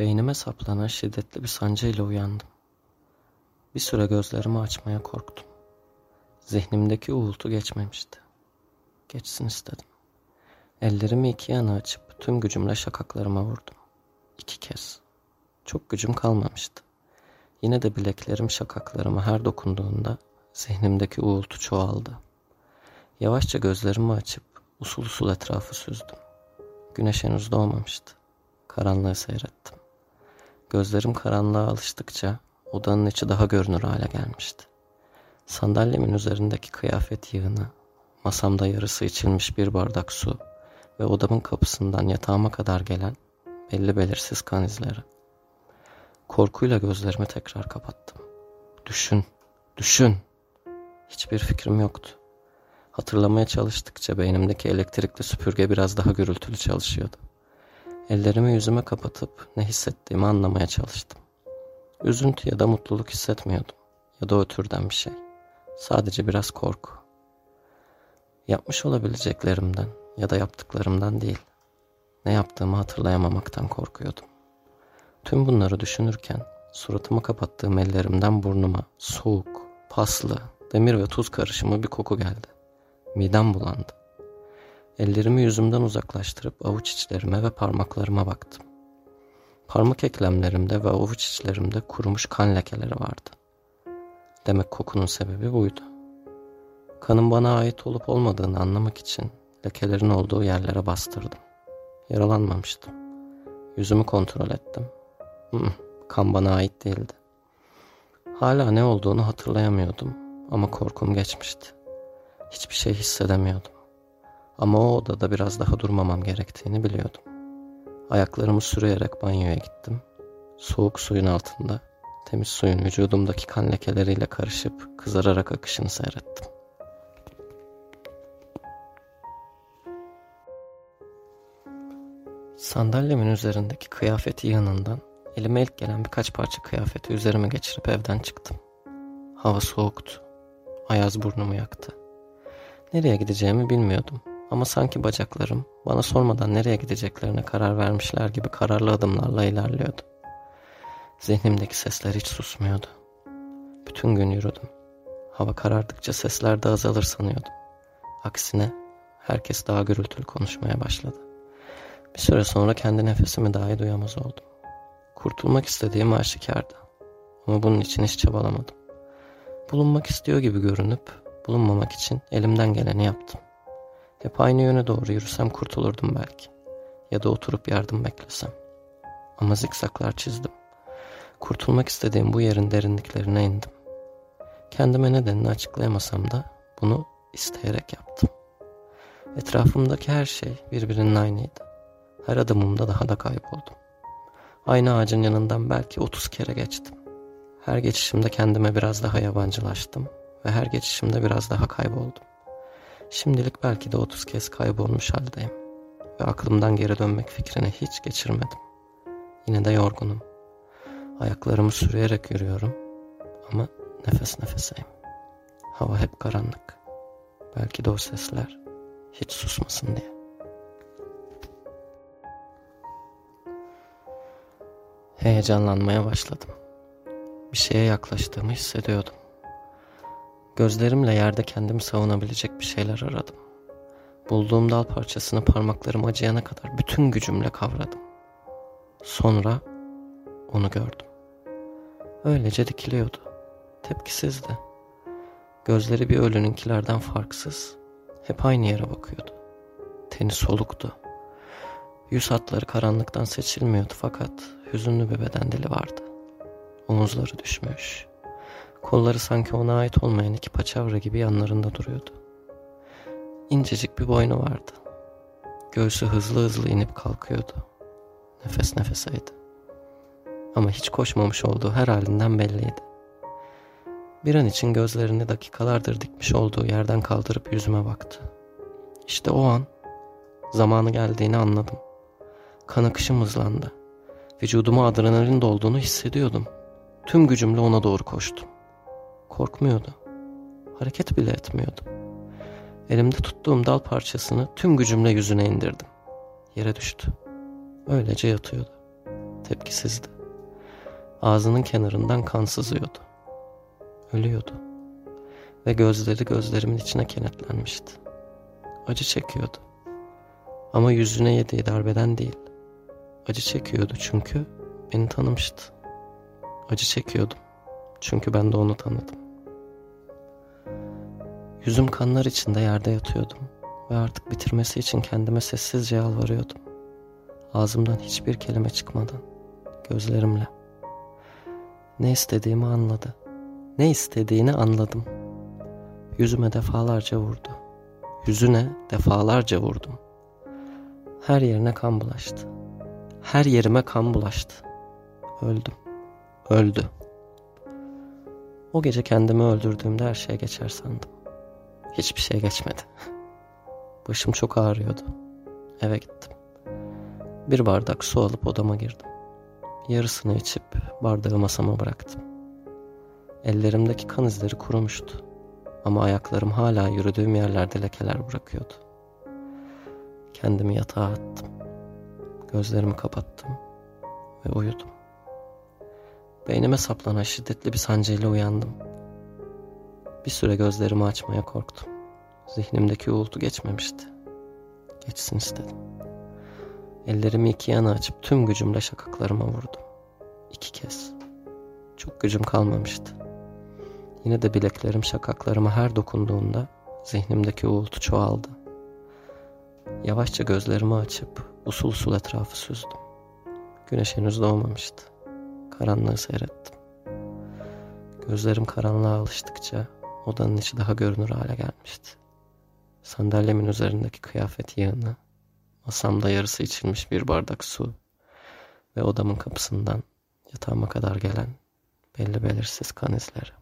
Beynime saplanan şiddetli bir sancıyla uyandım. Bir süre gözlerimi açmaya korktum. Zihnimdeki uğultu geçmemişti. Geçsin istedim. Ellerimi iki yana açıp tüm gücümle şakaklarıma vurdum. İki kez. Çok gücüm kalmamıştı. Yine de bileklerim şakaklarıma her dokunduğunda zihnimdeki uğultu çoğaldı. Yavaşça gözlerimi açıp usul usul etrafı süzdüm. Güneş henüz doğmamıştı. Karanlığı seyrettim. Gözlerim karanlığa alıştıkça odanın içi daha görünür hale gelmişti. Sandalyemin üzerindeki kıyafet yığını, masamda yarısı içilmiş bir bardak su ve odamın kapısından yatağıma kadar gelen belli belirsiz kan izleri. Korkuyla gözlerimi tekrar kapattım. Düşün, düşün. Hiçbir fikrim yoktu. Hatırlamaya çalıştıkça beynimdeki elektrikli süpürge biraz daha gürültülü çalışıyordu. Ellerimi yüzüme kapatıp ne hissettiğimi anlamaya çalıştım. Üzüntü ya da mutluluk hissetmiyordum. Ya da o türden bir şey. Sadece biraz korku. Yapmış olabileceklerimden ya da yaptıklarımdan değil. Ne yaptığımı hatırlayamamaktan korkuyordum. Tüm bunları düşünürken suratımı kapattığım ellerimden burnuma soğuk, paslı, demir ve tuz karışımı bir koku geldi. Midem bulandı. Ellerimi yüzümden uzaklaştırıp avuç içlerime ve parmaklarıma baktım. Parmak eklemlerimde ve avuç içlerimde kurumuş kan lekeleri vardı. Demek kokunun sebebi buydu. Kanın bana ait olup olmadığını anlamak için lekelerin olduğu yerlere bastırdım. Yaralanmamıştım. Yüzümü kontrol ettim. kan bana ait değildi. Hala ne olduğunu hatırlayamıyordum ama korkum geçmişti. Hiçbir şey hissedemiyordum. Ama o odada biraz daha durmamam gerektiğini biliyordum. Ayaklarımı sürüyerek banyoya gittim. Soğuk suyun altında temiz suyun vücudumdaki kan lekeleriyle karışıp kızararak akışını seyrettim. Sandalyemin üzerindeki kıyafet yığınından elime ilk gelen birkaç parça kıyafeti üzerime geçirip evden çıktım. Hava soğuktu. Ayaz burnumu yaktı. Nereye gideceğimi bilmiyordum. Ama sanki bacaklarım bana sormadan nereye gideceklerine karar vermişler gibi kararlı adımlarla ilerliyordu. Zihnimdeki sesler hiç susmuyordu. Bütün gün yürüdüm. Hava karardıkça sesler de azalır sanıyordum. Aksine herkes daha gürültülü konuşmaya başladı. Bir süre sonra kendi nefesimi dahi duyamaz oldum. Kurtulmak istediğim aşikardı. Ama bunun için hiç çabalamadım. Bulunmak istiyor gibi görünüp bulunmamak için elimden geleni yaptım. Hep aynı yöne doğru yürüsem kurtulurdum belki. Ya da oturup yardım beklesem. Ama zikzaklar çizdim. Kurtulmak istediğim bu yerin derinliklerine indim. Kendime nedenini açıklayamasam da bunu isteyerek yaptım. Etrafımdaki her şey birbirinin aynıydı. Her adımımda daha da kayboldum. Aynı ağacın yanından belki 30 kere geçtim. Her geçişimde kendime biraz daha yabancılaştım ve her geçişimde biraz daha kayboldum. Şimdilik belki de 30 kez kaybolmuş haldeyim ve aklımdan geri dönmek fikrini hiç geçirmedim. Yine de yorgunum. Ayaklarımı sürüyerek yürüyorum ama nefes nefeseyim. Hava hep karanlık. Belki de o sesler hiç susmasın diye. Heyecanlanmaya başladım. Bir şeye yaklaştığımı hissediyordum. Gözlerimle yerde kendimi savunabilecek bir şeyler aradım. Bulduğum dal parçasını parmaklarım acıyana kadar bütün gücümle kavradım. Sonra onu gördüm. Öylece dikiliyordu. Tepkisizdi. Gözleri bir ölününkilerden farksız. Hep aynı yere bakıyordu. Teni soluktu. Yüz hatları karanlıktan seçilmiyordu fakat hüzünlü bir beden dili vardı. Omuzları düşmüş. Kolları sanki ona ait olmayan iki paçavra gibi yanlarında duruyordu. İncecik bir boynu vardı. Göğsü hızlı hızlı inip kalkıyordu. Nefes nefeseydi. Ama hiç koşmamış olduğu her halinden belliydi. Bir an için gözlerini dakikalardır dikmiş olduğu yerden kaldırıp yüzüme baktı. İşte o an zamanı geldiğini anladım. Kan akışım hızlandı. Vücuduma adrenalin dolduğunu hissediyordum. Tüm gücümle ona doğru koştum. Korkmuyordu. Hareket bile etmiyordu. Elimde tuttuğum dal parçasını tüm gücümle yüzüne indirdim. Yere düştü. Öylece yatıyordu. tepkisizdi. Ağzının kenarından kan sızıyordu. Ölüyordu. Ve gözleri gözlerimin içine kenetlenmişti. Acı çekiyordu. Ama yüzüne yediği darbeden değil. Acı çekiyordu çünkü beni tanımıştı. Acı çekiyordum. Çünkü ben de onu tanıdım. Yüzüm kanlar içinde yerde yatıyordum ve artık bitirmesi için kendime sessizce yalvarıyordum. Ağzımdan hiçbir kelime çıkmadan, gözlerimle. Ne istediğimi anladı. Ne istediğini anladım. Yüzüme defalarca vurdu. Yüzüne defalarca vurdum. Her yerine kan bulaştı. Her yerime kan bulaştı. Öldüm. Öldü. O gece kendimi öldürdüğümde her şey geçer sandım. Hiçbir şey geçmedi. Başım çok ağrıyordu. Eve gittim. Bir bardak su alıp odama girdim. Yarısını içip bardağı masama bıraktım. Ellerimdeki kan izleri kurumuştu. Ama ayaklarım hala yürüdüğüm yerlerde lekeler bırakıyordu. Kendimi yatağa attım. Gözlerimi kapattım ve uyudum. Beynime saplanan şiddetli bir sancıyla uyandım. Bir süre gözlerimi açmaya korktum. Zihnimdeki uğultu geçmemişti. Geçsin istedim. Ellerimi iki yana açıp tüm gücümle şakaklarıma vurdum. İki kez. Çok gücüm kalmamıştı. Yine de bileklerim şakaklarıma her dokunduğunda zihnimdeki uğultu çoğaldı. Yavaşça gözlerimi açıp usul usul etrafı süzdüm. Güneş henüz doğmamıştı. Karanlığı seyrettim. Gözlerim karanlığa alıştıkça odanın içi daha görünür hale gelmişti. Sandalyemin üzerindeki kıyafet yığını, masamda yarısı içilmiş bir bardak su ve odamın kapısından yatağıma kadar gelen belli belirsiz kan izleri.